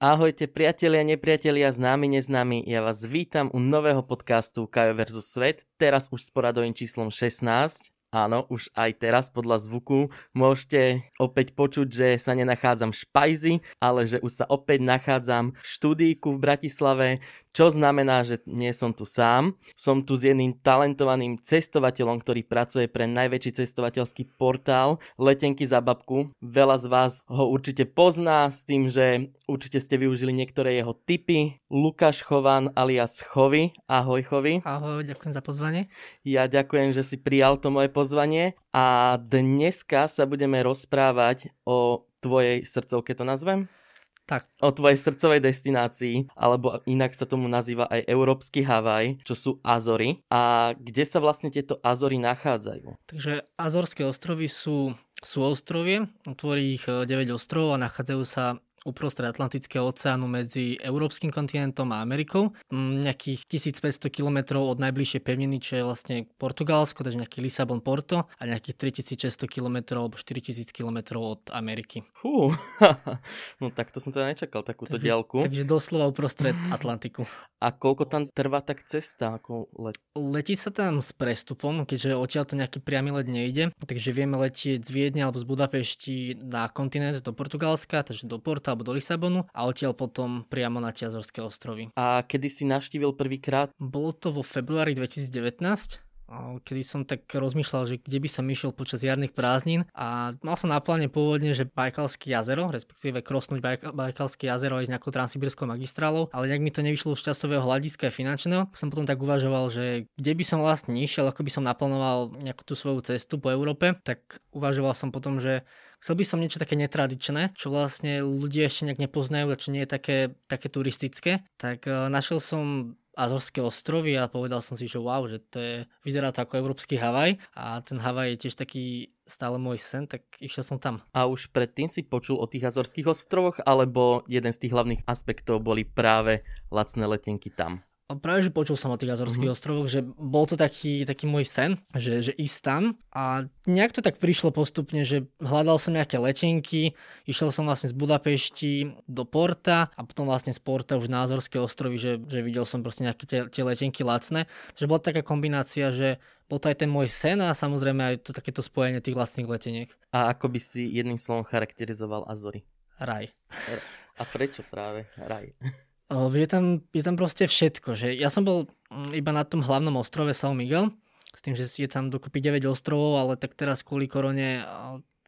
Ahojte priatelia, nepriatelia, známi, neznámi, ja vás vítam u nového podcastu Kajo vs. Svet, teraz už s poradovým číslom 16 Áno, už aj teraz podľa zvuku môžete opäť počuť, že sa nenachádzam v špajzi, ale že už sa opäť nachádzam v štúdíku v Bratislave, čo znamená, že nie som tu sám. Som tu s jedným talentovaným cestovateľom, ktorý pracuje pre najväčší cestovateľský portál Letenky za babku. Veľa z vás ho určite pozná s tým, že určite ste využili niektoré jeho tipy. Lukáš Chovan alias Chovy. Ahoj Chovy. Ahoj, ďakujem za pozvanie. Ja ďakujem, že si prijal to moje pozvanie a dneska sa budeme rozprávať o tvojej srdcovke, to nazvem? Tak. O tvojej srdcovej destinácii, alebo inak sa tomu nazýva aj Európsky Havaj, čo sú Azory. A kde sa vlastne tieto Azory nachádzajú? Takže Azorské ostrovy sú, sú ostrovie, tvorí ich 9 eh, ostrovov a nachádzajú sa uprostred Atlantického oceánu medzi európskym kontinentom a Amerikou. Mm, nejakých 1500 km od najbližšej pevniny, čo je vlastne Portugalsko, takže nejaký Lisabon Porto a nejakých 3600 km alebo 4000 km od Ameriky. Fú, no tak to som teda nečakal, takúto takže, diálku. Takže doslova uprostred Atlantiku. A koľko tam trvá tak cesta? Ako let... Letí sa tam s prestupom, keďže odtiaľ to nejaký priamy let nejde, takže vieme letieť z Viedne alebo z Budapešti na kontinent do Portugalska, takže do Porta alebo do Lisabonu a odtiaľ potom priamo na tie Azorské ostrovy. A kedy si navštívil prvýkrát? Bolo to vo februári 2019 kedy som tak rozmýšľal, že kde by som išiel počas jarných prázdnin a mal som na pláne pôvodne, že Bajkalské jazero, respektíve krosnúť Bajk- Bajkalské jazero aj s nejakou transsibirskou magistrálou, ale nejak mi to nevyšlo z časového hľadiska a finančného, som potom tak uvažoval, že kde by som vlastne išiel, ako by som naplánoval nejakú tú svoju cestu po Európe, tak uvažoval som potom, že Chcel by som niečo také netradičné, čo vlastne ľudia ešte nejak nepoznajú a čo nie je také, také turistické. Tak uh, našiel som Azorské ostrovy a povedal som si, že wow, že to je, vyzerá to ako európsky Havaj a ten Havaj je tiež taký stále môj sen, tak išiel som tam. A už predtým si počul o tých Azorských ostrovoch, alebo jeden z tých hlavných aspektov boli práve lacné letenky tam? Práve, že počul som o tých Azorských mm-hmm. ostrovoch, že bol to taký, taký môj sen, že, že ísť tam a nejak to tak prišlo postupne, že hľadal som nejaké letenky, išiel som vlastne z Budapešti do Porta a potom vlastne z Porta už na Azorské ostrovy, že, že videl som proste nejaké tie, tie letenky lacné. Takže bola taká kombinácia, že bol to aj ten môj sen a samozrejme aj to takéto spojenie tých vlastných leteniek. A ako by si jedným slovom charakterizoval Azory? Raj. A prečo práve raj? Je tam, je tam proste všetko. Že ja som bol mm, iba na tom hlavnom ostrove São Miguel, s tým, že je tam dokopy 9 ostrovov, ale tak teraz kvôli korone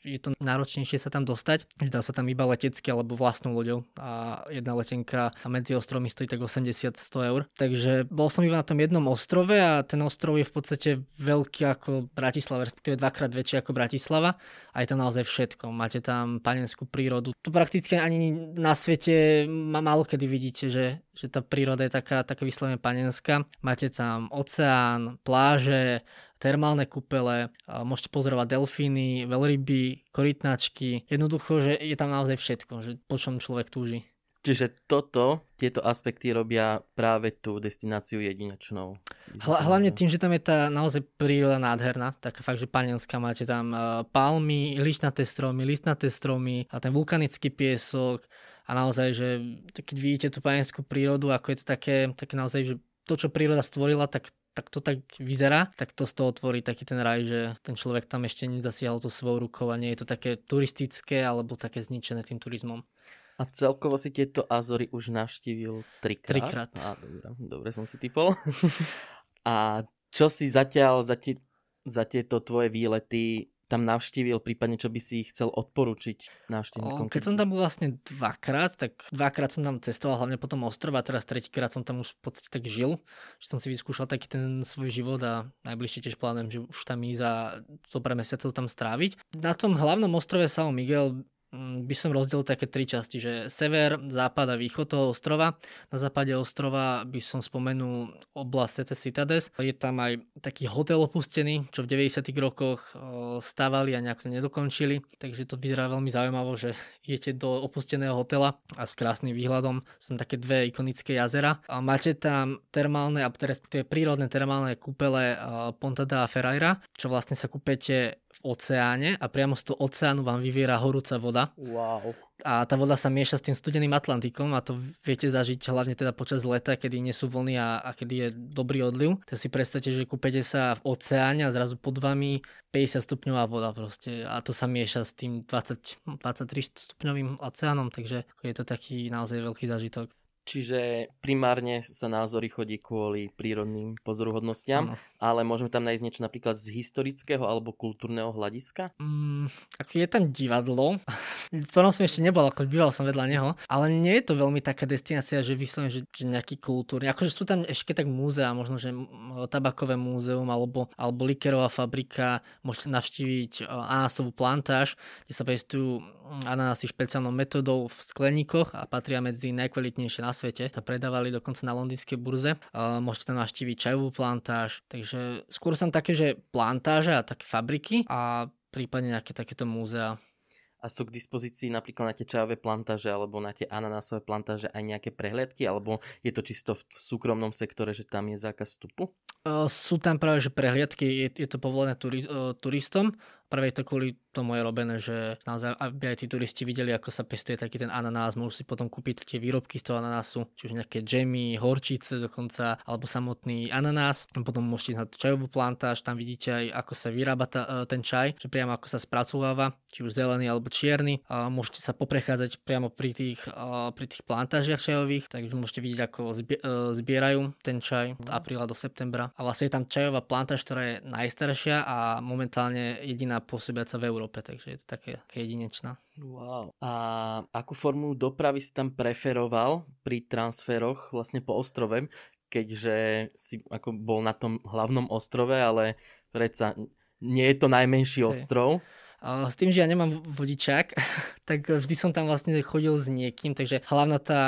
je to náročnejšie sa tam dostať. Dá sa tam iba letecky alebo vlastnou loďou a jedna letenka medzi ostrovmi stojí tak 80-100 eur. Takže bol som iba na tom jednom ostrove a ten ostrov je v podstate veľký ako Bratislava, respektíve dvakrát väčší ako Bratislava a je tam naozaj všetko. Máte tam panenskú prírodu. Tu prakticky ani na svete málo kedy vidíte, že, že tá príroda je taká, taká vyslovene panenská. Máte tam oceán, pláže, termálne kúpele, môžete pozorovať delfíny, veľryby, korytnačky. Jednoducho, že je tam naozaj všetko, že po čom človek túži. Čiže toto, tieto aspekty robia práve tú destináciu jedinečnou. Hla, hlavne tým, že tam je tá naozaj príroda nádherná, tak fakt, že panenská, máte tam uh, palmy, lišnaté stromy, listnaté stromy a ten vulkanický piesok a naozaj, že keď vidíte tú panenskú prírodu, ako je to také, také naozaj, že to, čo príroda stvorila, tak tak to tak vyzerá, tak to z toho tvorí taký ten raj, že ten človek tam ešte nezasiahol tú svojou rukou a nie je to také turistické alebo také zničené tým turizmom. A celkovo si tieto Azory už navštívil trikrát? Trikrát. Á, dobre, dobre som si typol. a čo si zatiaľ za, tie, za tieto tvoje výlety tam navštívil, prípadne čo by si chcel odporučiť návštevníkom? Keď som tam bol vlastne dvakrát, tak dvakrát som tam cestoval hlavne po tom ostrove a teraz tretíkrát som tam už v podstate tak žil, že som si vyskúšal taký ten svoj život a najbližšie tiež plánujem, že už tam ísť a zo pár mesiacov tam stráviť. Na tom hlavnom ostrove São Miguel by som rozdelil také tri časti, že sever, západ a východ toho ostrova. Na západe ostrova by som spomenul oblasť CT Citades. Je tam aj taký hotel opustený, čo v 90. rokoch stávali a nejak to nedokončili, takže to vyzerá veľmi zaujímavo, že idete do opusteného hotela a s krásnym výhľadom sú také dve ikonické jazera. A máte tam termálne, a respektíve prírodné termálne kúpele Pontada a Ferreira, čo vlastne sa kúpete v oceáne a priamo z toho oceánu vám vyviera horúca voda. Wow. A tá voda sa mieša s tým studeným Atlantikom a to viete zažiť hlavne teda počas leta, kedy nie sú vlny a, a kedy je dobrý odliv. Tak si predstavte, že kúpete sa v oceáne a zrazu pod vami 50 stupňová voda proste a to sa mieša s tým 20, 23 stupňovým oceánom, takže je to taký naozaj veľký zážitok. Čiže primárne sa názory chodí kvôli prírodným pozoruhodnostiam, ano. ale môžeme tam nájsť niečo napríklad z historického alebo kultúrneho hľadiska? Mm, ako je tam divadlo, v ktorom som ešte nebol, ako býval som vedľa neho, ale nie je to veľmi taká destinácia, že vyslovene, že, že nejaký kultúrny. Akože sú tam ešte tak múzea, možno, že tabakové múzeum alebo, alebo likerová fabrika, môžete navštíviť ananasovú plantáž, kde sa pestujú ananasy špeciálnou metodou v skleníkoch a patria medzi najkvalitnejšie na svete. Sa predávali dokonca na londýnskej burze. Môžete tam navštíviť čajovú plantáž. Takže skôr som také, že plantáže a také fabriky a prípadne nejaké takéto múzea a sú k dispozícii napríklad na tie čajové plantáže alebo na tie ananásové plantáže aj nejaké prehliadky, alebo je to čisto v súkromnom sektore, že tam je zákaz vstupu? Sú tam práve že prehliadky, je, je to povolené turi, turistom, Prvé je to kvôli tomu je robené, že naozaj, aby aj tí turisti videli, ako sa pestuje taký ten ananás, môžu si potom kúpiť tie výrobky z toho ananásu, či už nejaké džemy, horčice dokonca, alebo samotný ananás. Potom môžete ísť na čajovú plantáž, tam vidíte aj, ako sa vyrába ta, e, ten čaj, že priamo ako sa spracováva, či už zelený alebo čierny. A môžete sa poprechádzať priamo pri tých, e, pri tých plantážiach čajových, takže môžete vidieť, ako e, zbierajú ten čaj od apríla do septembra. A vlastne je tam čajová plantáž, ktorá je najstaršia a momentálne jediná pôsobiaca v Európe, takže je to také, také jedinečná. Wow. A akú formu dopravy si tam preferoval pri transferoch vlastne po ostrove, keďže si ako bol na tom hlavnom ostrove, ale predsa nie je to najmenší ostrov. S tým, že ja nemám vodičák, tak vždy som tam vlastne chodil s niekým, takže hlavná tá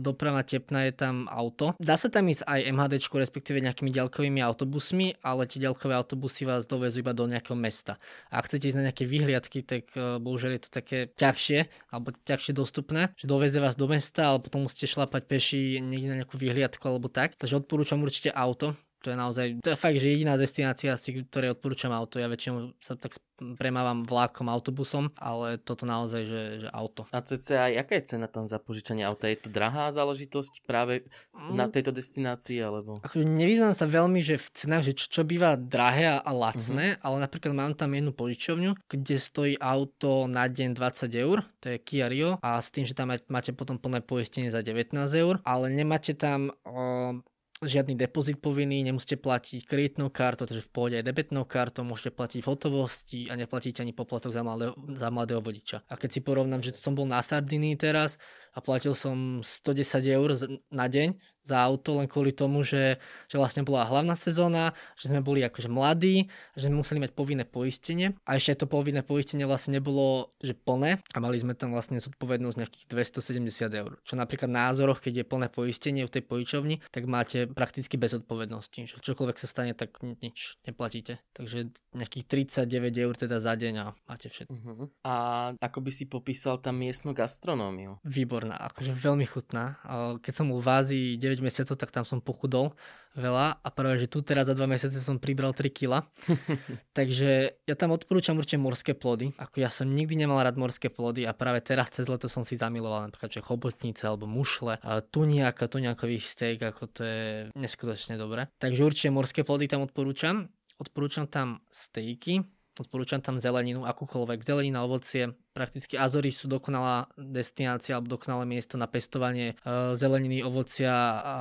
doprava tepna je tam auto. Dá sa tam ísť aj MHD, respektíve nejakými ďalkovými autobusmi, ale tie ďalkové autobusy vás dovezú iba do nejakého mesta. A chcete ísť na nejaké vyhliadky, tak bohužiaľ je to také ťažšie, alebo ťažšie dostupné, že doveze vás do mesta, ale potom musíte šlapať peši niekde na nejakú vyhliadku alebo tak. Takže odporúčam určite auto, to je naozaj, to je fakt, že jediná destinácia, si, ktoré odporúčam auto. Ja väčšinou sa tak premávam vlákom, autobusom, ale toto naozaj, že, že auto. A cca, aká je cena tam za požičanie auta? Je to drahá záležitosť práve mm. na tejto destinácii? Alebo... Nevyznám sa veľmi, že v cenách, že čo, čo býva drahé a lacné, uh-huh. ale napríklad mám tam jednu požičovňu, kde stojí auto na deň 20 eur, to je Kia Rio, a s tým, že tam máte potom plné poistenie za 19 eur, ale nemáte tam o, žiadny depozit povinný, nemusíte platiť kreditnou kartou, takže v pohode aj debetnou kartou, môžete platiť v hotovosti a neplatíte ani poplatok za mladého, za mladého vodiča. A keď si porovnám, že som bol na Sardinii teraz a platil som 110 eur na deň za auto len kvôli tomu, že, že vlastne bola hlavná sezóna, že sme boli akože mladí, že sme museli mať povinné poistenie a ešte to povinné poistenie vlastne nebolo že plné a mali sme tam vlastne zodpovednosť nejakých 270 eur. Čo napríklad na názoroch, keď je plné poistenie v tej pojičovni, tak máte prakticky bez odpovednosti. Že čokoľvek sa stane, tak nič neplatíte. Takže nejakých 39 eur teda za deň a máte všetko. Uh-huh. A ako by si popísal tam miestnu gastronómiu? Výborná, akože veľmi chutná. Keď som bol v Ázii 9 mesiacov, tak tam som pochudol veľa a práve, že tu teraz za 2 mesiace som pribral 3 kg. Takže ja tam odporúčam určite morské plody. Ako ja som nikdy nemal rád morské plody a práve teraz cez leto som si zamiloval napríklad, že chobotnice alebo mušle, a tuniak, tuniakový steak, ako to je neskutočne dobré. Takže určite morské plody tam odporúčam. Odporúčam tam stejky, odporúčam tam zeleninu, akúkoľvek. Zelenina, ovocie, prakticky Azory sú dokonalá destinácia alebo dokonalé miesto na pestovanie e, zeleniny, ovocia a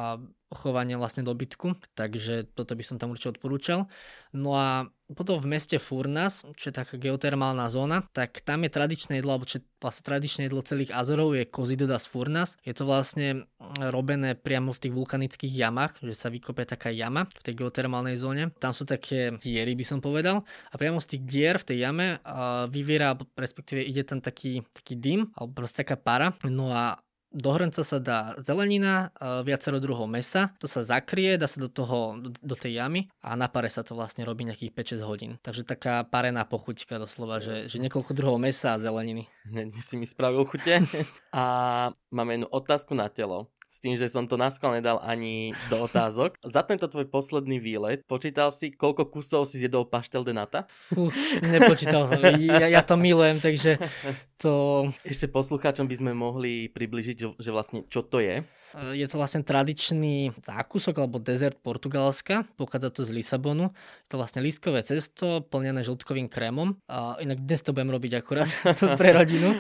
chovanie vlastne dobytku, takže toto by som tam určite odporúčal. No a potom v meste Furnas, čo je taká geotermálna zóna, tak tam je tradičné jedlo, alebo čo je vlastne tradičné jedlo celých Azorov je Kozidodas Furnas. Je to vlastne robené priamo v tých vulkanických jamách, že sa vykope taká jama v tej geotermálnej zóne. Tam sú také diery, by som povedal. A priamo z tých dier v tej jame vyviera, respektíve ide ide tam taký, taký dym, alebo proste taká para. No a do hrnca sa dá zelenina, e, viacero druhov mesa, to sa zakrie, dá sa do toho, do tej jamy a na pare sa to vlastne robí nejakých 5-6 hodín. Takže taká parená pochuťka doslova, že, že niekoľko druhov mesa a zeleniny. Ne, si mi spravil chute. a máme jednu otázku na telo s tým, že som to naskval nedal ani do otázok. Za tento tvoj posledný výlet počítal si, koľko kusov si zjedol paštel de nata? Uh, nepočítal som. Ja, ja to milujem, takže to... Ešte poslucháčom by sme mohli približiť, že vlastne čo to je. Je to vlastne tradičný zákusok alebo dezert Portugalska, pochádza to z Lisabonu. Je to vlastne lístkové cesto plnené žltkovým krémom. A inak dnes to budem robiť akurát pre rodinu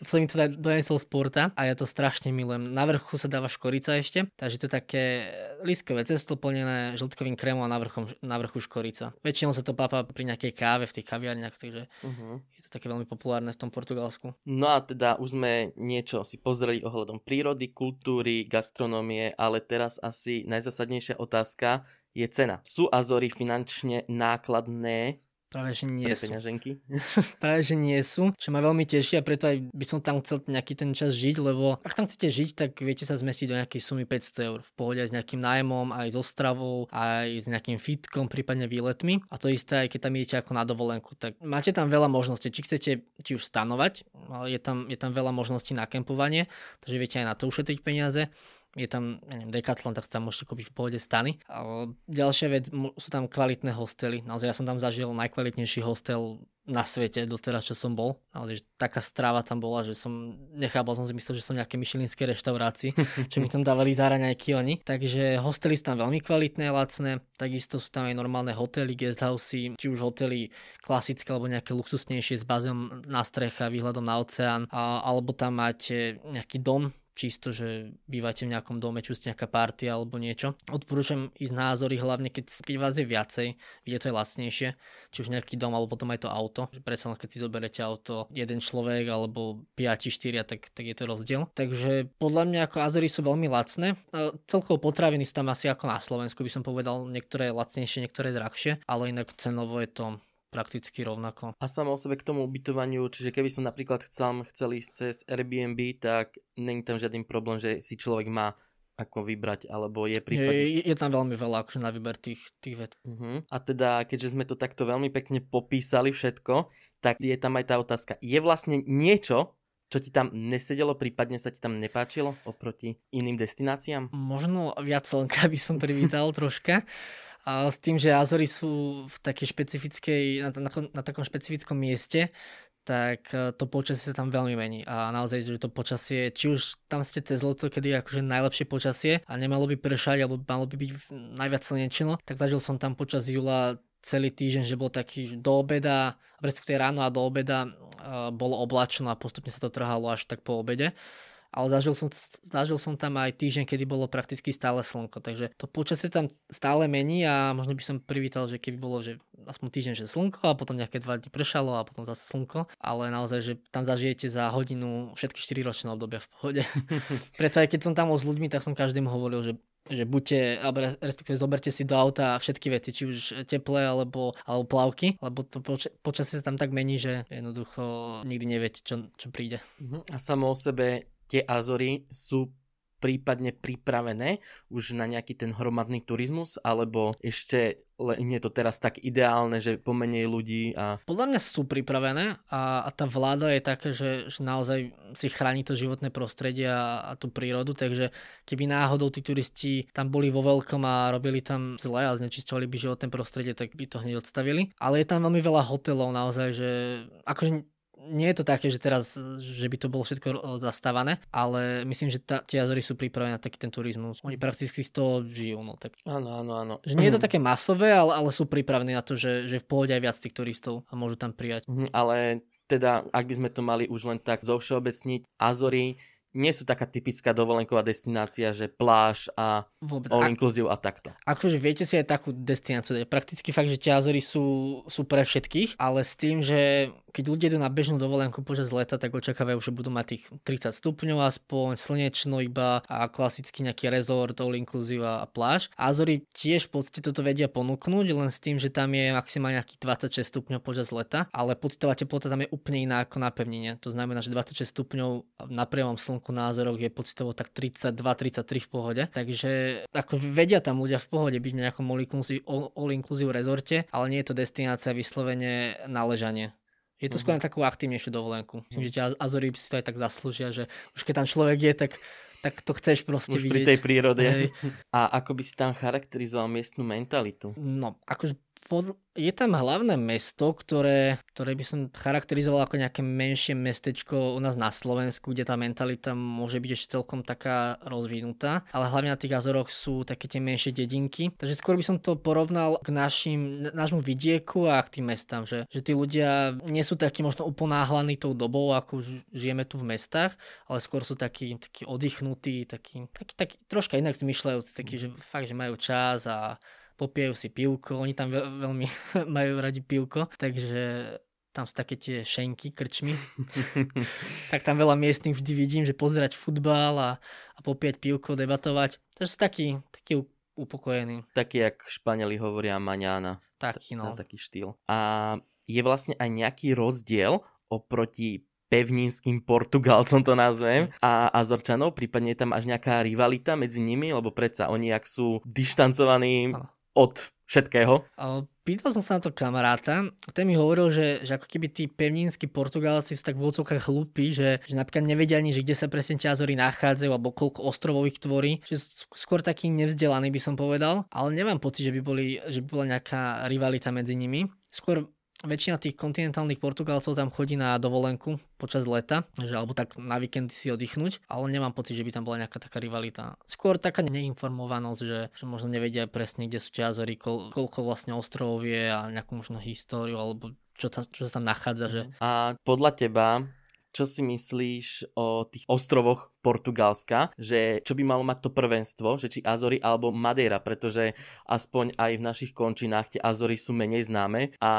som mi to donesol z porta a ja to strašne milujem. Na vrchu sa dáva škorica ešte, takže to je také lískové cesto plnené žltkovým krémom a na, vrchom, na vrchu škorica. Väčšinou sa to pápa pri nejakej káve v tých kaviarniach, takže uh-huh. je to také veľmi populárne v tom Portugalsku. No a teda už sme niečo si pozreli ohľadom prírody, kultúry, gastronómie, ale teraz asi najzasadnejšia otázka je cena. Sú Azory finančne nákladné Práve, že nie sú. Peňaženky. Práve, že nie sú, čo ma veľmi teší a preto aj by som tam chcel nejaký ten čas žiť, lebo ak tam chcete žiť, tak viete sa zmestiť do nejakej sumy 500 eur. V pohode aj s nejakým nájmom, aj so stravou, aj s nejakým fitkom, prípadne výletmi. A to isté, aj keď tam idete ako na dovolenku, tak máte tam veľa možností. Či chcete či už stanovať, je tam, je tam veľa možností na kempovanie, takže viete aj na to ušetriť peniaze je tam, ja neviem, Decathlon, tak tam môžete kúpiť v pohode stany. A ďalšia vec, sú tam kvalitné hostely. Naozaj ja som tam zažil najkvalitnejší hostel na svete doteraz, čo som bol. Naozaj, že taká stráva tam bola, že som nechápal, som si myslel, že som v nejakej myšilinskej reštaurácii, čo mi tam dávali záraňajky oni. Takže hostely sú tam veľmi kvalitné, lacné. Takisto sú tam aj normálne hotely, guesthousey, či už hotely klasické alebo nejaké luxusnejšie s bazom na strecha, výhľadom na oceán, a, alebo tam máte nejaký dom, čisto, že bývate v nejakom dome, či ste nejaká party alebo niečo. Odporúčam ísť názory, hlavne keď, keď vás je viacej, kde to je lacnejšie, či už nejaký dom alebo potom aj to auto. Predsa keď si zoberete auto jeden človek alebo 5, 4, tak, tak je to rozdiel. Takže podľa mňa ako Azory sú veľmi lacné. Celkovo potraviny sú tam asi ako na Slovensku, by som povedal, niektoré lacnejšie, niektoré drahšie, ale inak cenovo je to prakticky rovnako. A samo o sebe k tomu ubytovaniu, čiže keby som napríklad chcel, chcel ísť cez Airbnb, tak není tam žiadny problém, že si človek má ako vybrať, alebo je prípadne... Je, je tam veľmi veľa akože na výber tých, tých ved. Uh-huh. A teda, keďže sme to takto veľmi pekne popísali všetko, tak je tam aj tá otázka. Je vlastne niečo, čo ti tam nesedelo, prípadne sa ti tam nepáčilo oproti iným destináciám? Možno viac slnka by som privítal troška. A s tým, že Azory sú v takej špecifickej, na, na, na takom špecifickom mieste, tak e, to počasie sa tam veľmi mení. A naozaj, že to počasie, či už tam ste cez leto, kedy je akože najlepšie počasie a nemalo by pršať, alebo malo by byť najviac slnečilo, tak zažil som tam počas júla celý týždeň, že bol taký do obeda, respektíve ráno a do obeda uh, bolo oblačno a postupne sa to trhalo až tak po obede ale zažil som, zažil som tam aj týždeň, kedy bolo prakticky stále slnko, takže to počasie tam stále mení a možno by som privítal, že keby bolo, že aspoň týždeň, že slnko a potom nejaké dva dni pršalo a potom zase slnko, ale naozaj, že tam zažijete za hodinu všetky 4 ročné obdobia v pohode. Preto aj keď som tam s ľuďmi, tak som každému hovoril, že že buďte, alebo respektíve zoberte si do auta všetky veci, či už teplé alebo, alebo plavky, lebo to poč- počasie sa tam tak mení, že jednoducho nikdy neviete, čo, čo príde. Mhm. A samo o sebe tie Azory sú prípadne pripravené už na nejaký ten hromadný turizmus, alebo ešte nie je to teraz tak ideálne, že pomenej ľudí a... Podľa mňa sú pripravené a, a tá vláda je taká, že, že naozaj si chráni to životné prostredie a, a tú prírodu, takže keby náhodou tí turisti tam boli vo veľkom a robili tam zle a znečistovali by životné prostredie, tak by to hneď odstavili. Ale je tam veľmi veľa hotelov naozaj, že akože nie je to také, že teraz, že by to bolo všetko zastávané, ale myslím, že tá, tie Azory sú pripravené na taký ten turizmus. Oni prakticky z toho žijú. No, tak. Áno, áno, áno. Že nie je to také masové, ale, ale sú pripravení na to, že, že v pohode aj viac tých turistov a môžu tam prijať. Mhm, ale teda, ak by sme to mali už len tak zovšeobecniť, Azory nie sú taká typická dovolenková destinácia, že pláž a Vôbec. all inclusive a takto. Akože viete si aj takú destináciu, prakticky fakt, že tie Azory sú, sú pre všetkých, ale s tým, že keď ľudia idú na bežnú dovolenku počas leta, tak očakávajú, že budú mať tých 30 stupňov aspoň, slnečno iba a klasicky nejaký rezort, all inclusive a pláž. Azory tiež v podstate toto vedia ponúknuť, len s tým, že tam je maximálne nejakých 26 stupňov počas leta, ale pocitová teplota tam je úplne iná ako na pevnine. To znamená, že 26 stupňov na priamom slnku na Azoroch je pocitovo tak 32-33 v pohode. Takže ako vedia tam ľudia v pohode byť v nejakom all inclusive rezorte, ale nie je to destinácia vyslovene na ležanie. Je to skôr na takú aktívnejšiu dovolenku. Myslím, že Azory si to aj tak zaslúžia, že už keď tam človek je, tak tak to chceš proste Už vidieť. pri tej prírode. Hej. A ako by si tam charakterizoval miestnu mentalitu? No, akože je tam hlavné mesto, ktoré, ktoré by som charakterizoval ako nejaké menšie mestečko u nás na Slovensku, kde tá mentalita môže byť ešte celkom taká rozvinutá, ale hlavne na tých Azoroch sú také tie menšie dedinky. Takže skôr by som to porovnal k našim, nášmu vidieku a k tým mestám, že, že tí ľudia nie sú takí možno uponáhlaní tou dobou, ako žijeme tu v mestách, ale skôr sú takí, takí oddychnutí, takí, takí, takí troška inak zmyšľajúci, takí, že fakt, že majú čas a popijajú si pivko, oni tam veľmi majú radi pivko, takže tam sú také tie šenky, krčmy. tak tam veľa miestnych vždy vidím, že pozerať futbal a, a popieť pivko, debatovať. Takže sú takí, takí upokojení. Taký, jak Španieli hovoria maňána. Taký, no. Taký štýl. A je vlastne aj nejaký rozdiel oproti pevninským Portugalcom to nazvem a Azorčanov, prípadne je tam až nejaká rivalita medzi nimi, lebo predsa oni, ak sú dištancovaní ano od všetkého. Pýtal som sa na to kamaráta, ten mi hovoril, že, že ako keby tí pevninskí Portugálci sú tak v odzokách hlúpi, že, že napríklad nevedia ani, že kde sa presne tie Azory nachádzajú alebo koľko ostrovov ich tvorí, že skôr taký nevzdelaný by som povedal, ale nemám pocit, že by, boli, že by bola nejaká rivalita medzi nimi. Skôr väčšina tých kontinentálnych Portugalcov tam chodí na dovolenku počas leta, že, alebo tak na víkendy si oddychnúť, ale nemám pocit, že by tam bola nejaká taká rivalita. Skôr taká neinformovanosť, že, že možno nevedia presne, kde sú tie Azory, koľ, koľko vlastne ostrovov je a nejakú možno históriu alebo čo, ta, čo sa tam nachádza. Že... A podľa teba čo si myslíš o tých ostrovoch Portugalska, že čo by malo mať to prvenstvo, že či Azory alebo Madeira, pretože aspoň aj v našich končinách tie Azory sú menej známe. A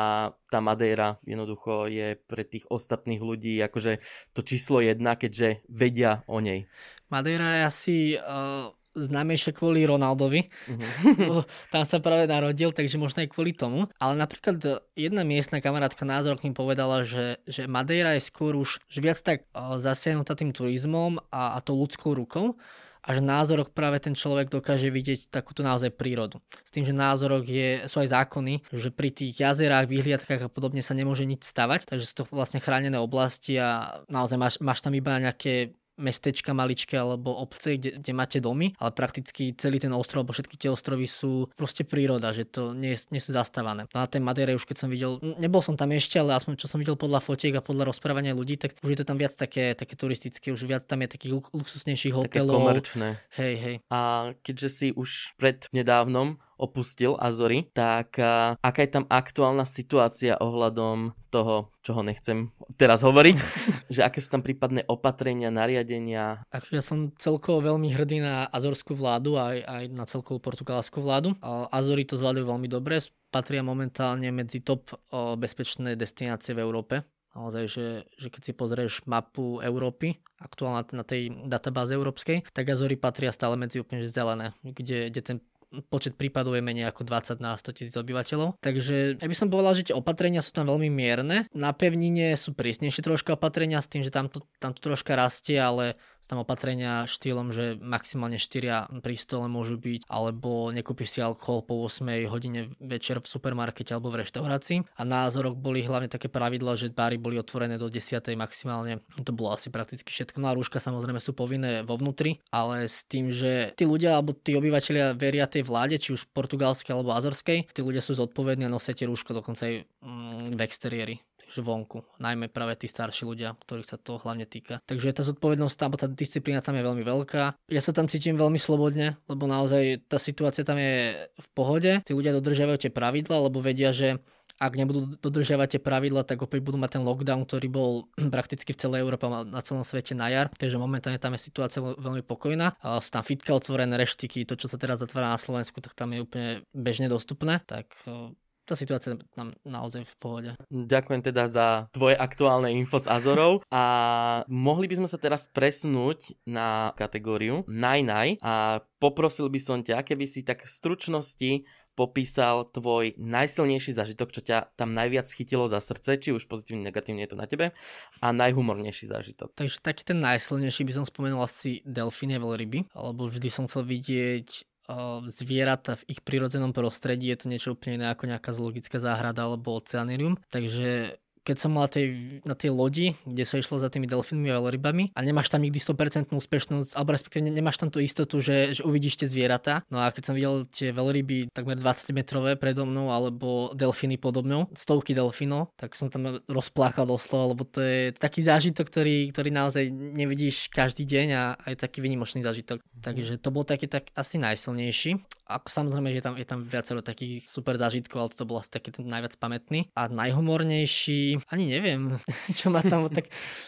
tá Madeira jednoducho je pre tých ostatných ľudí akože to číslo jedna, keďže vedia o nej. Madeira je asi uh známejšie kvôli Ronaldovi. Uh-huh. Tam sa práve narodil, takže možno aj kvôli tomu. Ale napríklad jedna miestna kamarátka názor mi povedala, že, že Madeira je skôr už že viac tak zasiahnutá tým turizmom a, a to ľudskou rukou a že názorok práve ten človek dokáže vidieť takúto naozaj prírodu. S tým, že názorok je, sú aj zákony, že pri tých jazerách, vyhliadkách a podobne sa nemôže nič stavať, takže sú to vlastne chránené oblasti a naozaj máš, máš tam iba nejaké mestečka maličké alebo obce, kde, kde máte domy, ale prakticky celý ten ostrov alebo všetky tie ostrovy sú proste príroda, že to nie, nie sú zastávané. No na tej Madeire už keď som videl, nebol som tam ešte, ale aspoň čo som videl podľa fotiek a podľa rozprávania ľudí, tak už je to tam viac také, také turistické, už viac tam je takých luxusnejších hotelov. Také komerčné. Hej, hej. A keďže si už pred nedávnom opustil Azory, tak aká je tam aktuálna situácia ohľadom toho, čo ho nechcem teraz hovoriť, že aké sú tam prípadné opatrenia, nariadenia? Ja som celkovo veľmi hrdý na azorskú vládu aj, aj na celkovú portugalskú vládu. Azory to zvládajú veľmi dobre, patria momentálne medzi top bezpečné destinácie v Európe. Naozaj, že, že keď si pozrieš mapu Európy, aktuálne na tej databáze európskej, tak Azory patria stále medzi úplne zelené, kde, kde ten počet prípadov je menej ako 20 na 100 tisíc obyvateľov. Takže ja by som povedal, že tie opatrenia sú tam veľmi mierne. Na pevnine sú prísnejšie troška opatrenia s tým, že tam to, tam to troška rastie, ale tam opatrenia štýlom, že maximálne 4 pri stole môžu byť, alebo nekúpiš si alkohol po 8 hodine večer v supermarkete alebo v reštaurácii. A na Azorok boli hlavne také pravidla, že bary boli otvorené do 10 maximálne. To bolo asi prakticky všetko. No a rúška samozrejme sú povinné vo vnútri, ale s tým, že tí ľudia alebo tí obyvateľia veria tej vláde, či už portugalskej alebo azorskej, tí ľudia sú zodpovední a nosia tie rúško dokonca aj mm, v exteriéri vonku, najmä práve tí starší ľudia, ktorých sa to hlavne týka. Takže tá zodpovednosť, alebo tá disciplína tam je veľmi veľká. Ja sa tam cítim veľmi slobodne, lebo naozaj tá situácia tam je v pohode. Tí ľudia dodržiavajú tie pravidla, lebo vedia, že ak nebudú dodržiavať tie pravidla, tak opäť budú mať ten lockdown, ktorý bol prakticky v celej Európe a na celom svete na jar. Takže momentálne tam je situácia veľmi pokojná. Sú tam fitka otvorené, reštiky, to čo sa teraz zatvára na Slovensku, tak tam je úplne bežne dostupné. Tak tá situácia je tam naozaj v pohode. Ďakujem teda za tvoje aktuálne info z Azorov a mohli by sme sa teraz presunúť na kategóriu Naj Naj a poprosil by som ťa, keby si tak v stručnosti popísal tvoj najsilnejší zažitok, čo ťa tam najviac chytilo za srdce, či už pozitívne, negatívne je to na tebe, a najhumornejší zážitok. Takže taký ten najsilnejší by som spomenul asi delfíny a veľryby, alebo vždy som chcel vidieť zvieratá v ich prirodzenom prostredí, je to niečo úplne iné ako nejaká zoologická záhrada alebo oceanérium. Takže keď som mal tej, na tej lodi, kde sa išlo za tými delfínmi a veľrybami a nemáš tam nikdy 100% úspešnosť, alebo respektíve nemáš tam tú istotu, že, že uvidíš tie zvieratá. No a keď som videl tie veľryby takmer 20 metrové predo mnou alebo delfíny podo mnou, stovky delfínov, tak som tam rozplakal doslova, lebo to je taký zážitok, ktorý, ktorý naozaj nevidíš každý deň a aj taký vynimočný zážitok. Mm. Takže to bol taký tak asi najsilnejší. Ako samozrejme, že tam, je tam viacero takých super zážitkov, ale to bol asi taký ten najviac pamätný. A najhumornejší ani neviem, čo ma tam tak,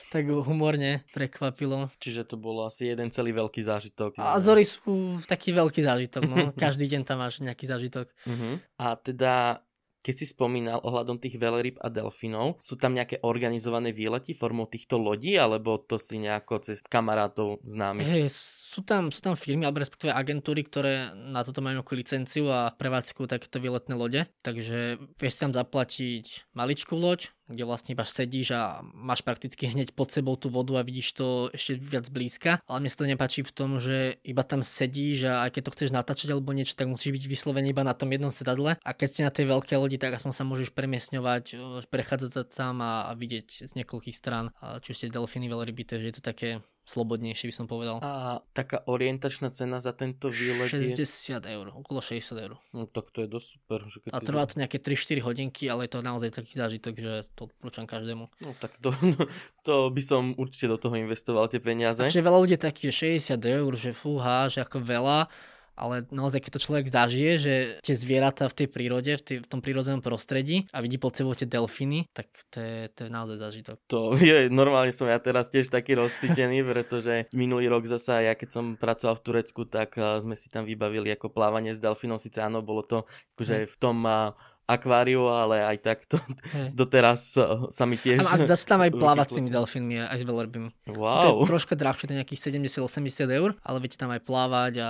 tak humorne prekvapilo. Čiže to bolo asi jeden celý veľký zážitok. A Azory sú taký veľký zážitok, no. Každý deň tam máš nejaký zážitok. Uh-huh. A teda keď si spomínal ohľadom tých veľryb a delfinov, sú tam nejaké organizované výlety formou týchto lodí, alebo to si nejako cez kamarátov známy? Hey, sú tam, sú tam firmy, alebo respektíve agentúry, ktoré na toto majú nejakú licenciu a prevádzkujú takéto výletné lode. Takže vieš tam zaplatiť maličkú loď, kde vlastne iba sedíš a máš prakticky hneď pod sebou tú vodu a vidíš to ešte viac blízka. Ale mne sa to nepáči v tom, že iba tam sedíš a aj keď to chceš natáčať alebo niečo, tak musíš byť vyslovene iba na tom jednom sedadle. A keď ste na tej veľkej lodi, tak aspoň sa môžeš premiesňovať, prechádzať tam a, a vidieť z niekoľkých strán, či ste delfíny, veľryby, takže je to také slobodnejšie by som povedal. A taká orientačná cena za tento výlet 60 je... eur, okolo 60 eur. No tak to je dosť super. Že keď a trvá to nejaké 3-4 hodinky, ale je to naozaj taký zážitok, že to odporúčam každému. No tak to, no, to by som určite do toho investoval tie peniaze. Takže veľa ľudí takých, že 60 eur, že fúha, že ako veľa, ale naozaj, keď to človek zažije, že tie zvieratá v tej prírode, v, tej, v tom prírodzenom prostredí a vidí pod sebou tie delfíny, tak to je, to je naozaj zážitok. To je, normálne som ja teraz tiež taký rozcítený, pretože minulý rok zasa, ja keď som pracoval v Turecku, tak uh, sme si tam vybavili ako plávanie s delfínom, síce áno, bolo to akože v tom uh, akváriu, ale aj tak to hey. doteraz uh, sa mi tiež... Ale dá sa tam aj plávať s tými delfínmi, aj s veľrybami. Wow. To je troška drahšie, to je nejakých 70-80 eur, ale viete tam aj plávať a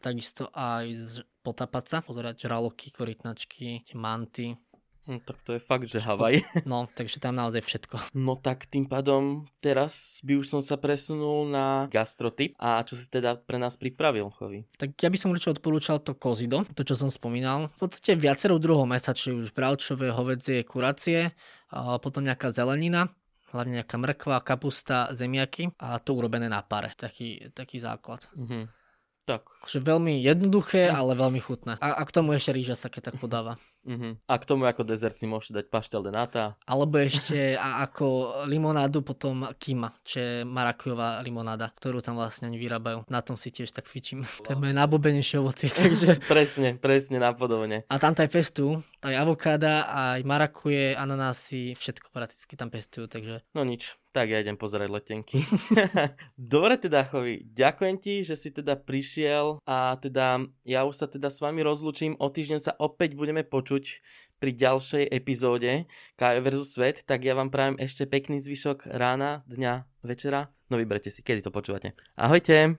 takisto aj potapať sa, pozerať žraloky, korytnačky, manty. Hm, tak to je fakt, že Havaj. No, takže tam naozaj všetko. No tak tým pádom teraz by už som sa presunul na gastrotyp. A čo si teda pre nás pripravil, Chovi? Tak ja by som určite odporúčal to kozido, to čo som spomínal. V podstate viacero druhov mesa, či už bravčové, hovedzie, kuracie, a potom nejaká zelenina, hlavne nejaká mrkva, kapusta, zemiaky a to urobené na pare. Taký, taký základ. Mm-hmm. Tak. Že veľmi jednoduché, ale veľmi chutné. A, a k tomu ešte rýža sa keď tak podáva. Uh-huh. A k tomu ako dezert si môžete dať paštel de nata. Alebo ešte a ako limonádu potom kima, čo je marakujová limonáda, ktorú tam vlastne oni vyrábajú. Na tom si tiež tak fičím. Wow. To je moje najbobenejšie ovocie, takže... presne, presne, napodobne. A tam aj pestujú, aj avokáda, aj marakuje, ananásy, všetko prakticky tam pestujú, takže... No nič, tak ja idem pozerať letenky. Dobre teda, Chovi, ďakujem ti, že si teda prišiel a teda ja už sa teda s vami rozlučím. O týždeň sa opäť budeme počuť pri ďalšej epizóde KV vs. Svet, tak ja vám prajem ešte pekný zvyšok rána, dňa, večera. No vybrete si, kedy to počúvate. Ahojte!